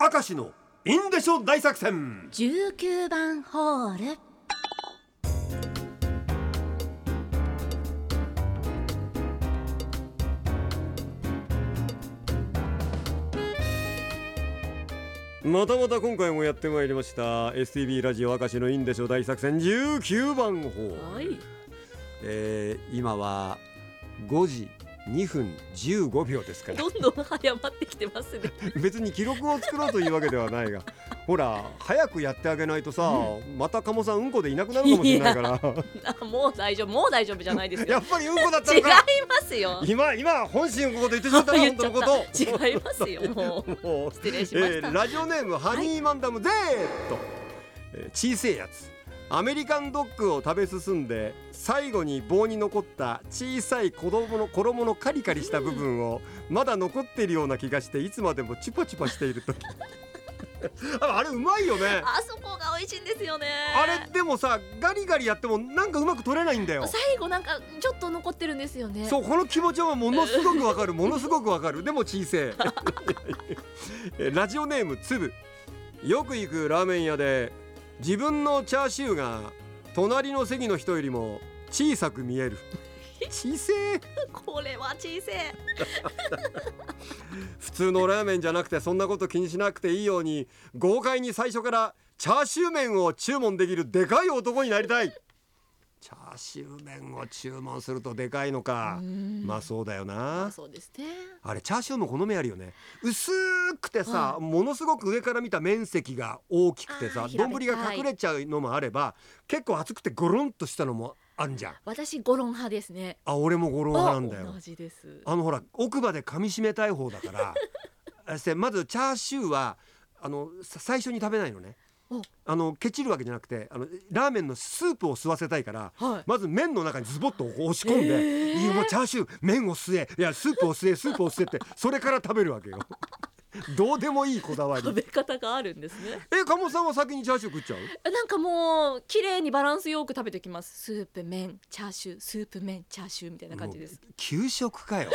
明石のインデショ大作戦。19番ホール。またまた今回もやってまいりました。STB ラジオ明石のインデショ大作戦。19番ホール、はい。えー今は5時2分15秒ですから。どんどん早まってきてますね。別に記録を作ろうというわけではないが。ほら早くやってあげないとさ、また鴨さんうんこでいなくなるかもしれないから。あもう大丈夫もう大丈夫じゃないですよ。やっぱりうんこだった違いますよ。今今本心のこと言ってしまった本当のこと。た違いますよもう。もう。失礼しました、えーラジオネームハニーマンダム Z、えー小せえやつアメリカンドッグを食べ進んで最後に棒に残った小さい子供の衣のカリカリした部分をまだ残っているような気がしていつまでもチュパチュパしている時。あ あれうまいよね。あそこが美味しいんですよね。あれでもさガリガリやってもなんかうまく取れないんだよ。最後なんかちょっと残ってるんですよね。そうこの気持ちはものすごくわかる。ものすごくわかる。でも小せええ ラジオネームつぶ。よく行くラーメン屋で自分のチャーシューが隣の席の人よりも小さく見える。小せえ。これは小さい 普通のラーメンじゃなくてそんなこと気にしなくていいように豪快に最初からチャーシュー麺を注文できるでかい男になりたいチャーシュー麺を注文するとでかいのか。うん。まあそうだよまなあそうですね。あれチャーシューも好みあるよね。薄くてさ、はものすごく上から見た面積が大きくてさ丼が隠れちゃうのもあれば結構厚くてゴロンとしたのもあんじゃん。私ゴロン派ですね。あ俺もゴロン派なんだよ。あ同じです。あのほら奥歯で噛み締めたい方だから。まずチャーシューはあのさ最初に食べないのね。おあのケチるわけじゃなくてあのラーメンのスープを吸わせたいからはい。まず麺の中にズボッと押し込んで、へー。いいチャーシュー麺を吸え。いやスープを吸えスープを吸えってそれから食べるわけよ。どうでもいいこだわり。食べ方があるんですね。え鴨さんは先にチャーシュー食っちゃう？なんかもう綺麗にバランスよく食べてきます。スープ麺チャーシュースープ麺チャーシューみたいな感じです。給食かよ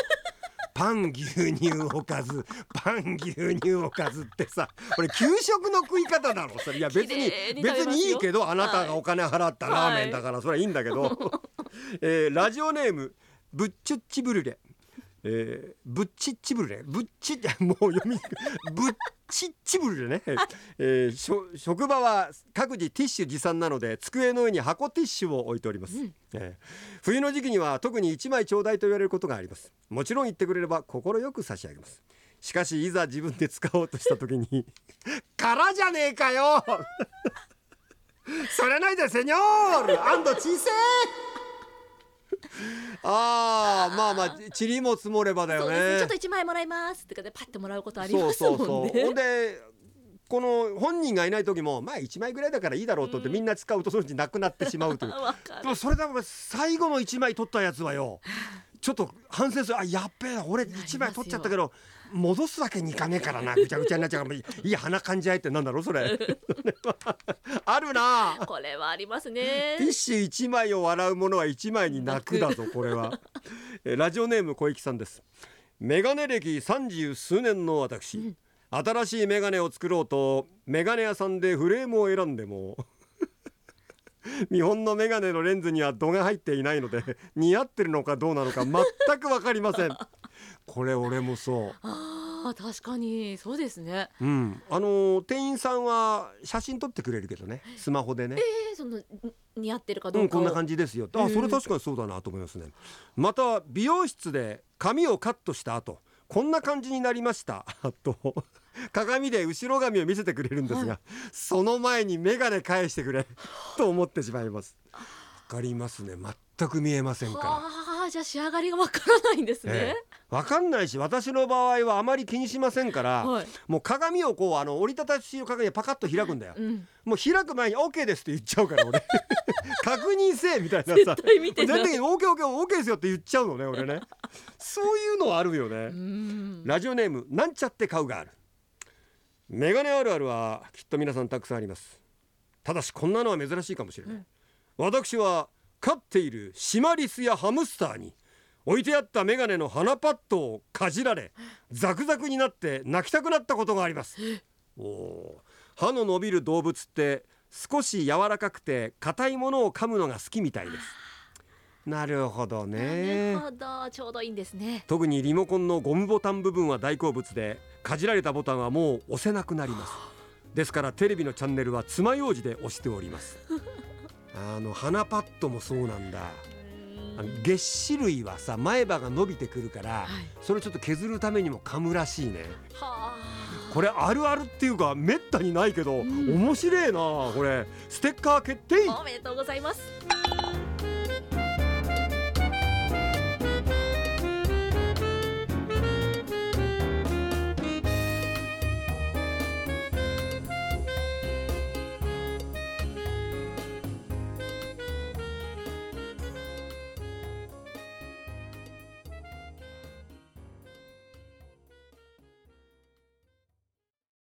パン牛乳おかずパン牛乳おかずってさこれ給食の食い方だろそれ。いや別に別にいいけどあなたがお金払ったラーメンだからそれはいいんだけど、えーラジオネームブッチュッチブルレえー、ブッチッチブルレブッチ もう読みブッチッチブルレね、えー職場は各自ティッシュ持参なので机の上に箱ティッシュを置いております、うん。えー冬の時期には特に1枚ちょうだいと言われることがあります。もちろん言ってくれれば快く差し上げます。しかしいざ自分で使おうとした時に 空じゃねえかよ。それないでセニョール。アンド小せ あーまあまあ塵も積もればだよね。ね。ちょっと一枚もらいますってかでパッてもらうことありますもんね。そうそうそう。ほんでこの本人がいない時もまあ1枚ぐらいだからいいだろうとってうん。みんな使うとそのうちなくなってしまうという。わかる。でもそれだから最後の1枚取ったやつはよちょっと反省する。あやっべえな俺1枚取っちゃったけど戻すわけにいかねえからなぐちゃぐちゃになっちゃう。からいいや鼻かんじゃえってなんだろうそれ。あるな。これはありますティねッシュ1枚を笑うものは1枚に泣くだぞこれは。えーラジオネーム小池さんです。メガネ歴30数年の私、うん新しいメガネを作ろうとメガネ屋さんでフレームを選んでも 日本のメガネのレンズには度が入っていないので 似合ってるのかどうなのか全く分かりません。これ俺もそう。あー確かにそうですね。うん、あのー店員さんは写真撮ってくれるけどね。スマホでね。えー、そのに似合ってるかどう、うんこんな感じですよ。あそれ確かにそうだなと思いますね。また美容室で髪をカットした後こんな感じになりました。と鏡で後ろ髪を見せてくれるんですが、はその前に眼鏡返してくれと思ってしまいます。わかりますね。全く見えませんから。はあじゃあ仕上がりがわからないんですね、ええ。わかんないし私の場合はあまり気にしませんから、はい、もう鏡をこうあの折りたたしの鏡でパカッと開くんだよ、うん、もう開く前に OK ですって言っちゃうから俺。確認せえみたいなさ。絶対見てない全然 OKOKOK ですよって言っちゃうのね俺ね。そういうのあるよね、うん。ラジオネームなんちゃって買うがあるメガネあるあるはきっと皆さんたくさんあります。ただしこんなのは珍しいかもしれない、うん。私は飼っているシマリスやハムスターに置いてあったメガネの鼻パッドをかじられザクザクになって泣きたくなったことがあります。おお歯の伸びる動物って少し柔らかくて硬いものを噛むのが好きみたいですなるほどね。なるほど。ちょうどいいんですね。特にリモコンのゴムボタン部分は大好物でかじられたボタンはもう押せなくなります。ですからテレビのチャンネルは爪楊枝で押しております。あの鼻パッドもそうなんだ。あの月種類はさ前歯が伸びてくるから、はい。それをちょっと削るためにも噛むらしいね。はあ。これあるあるっていうかめったにないけど、ん。面白いなこれ。ステッカー決定。おめでとうございます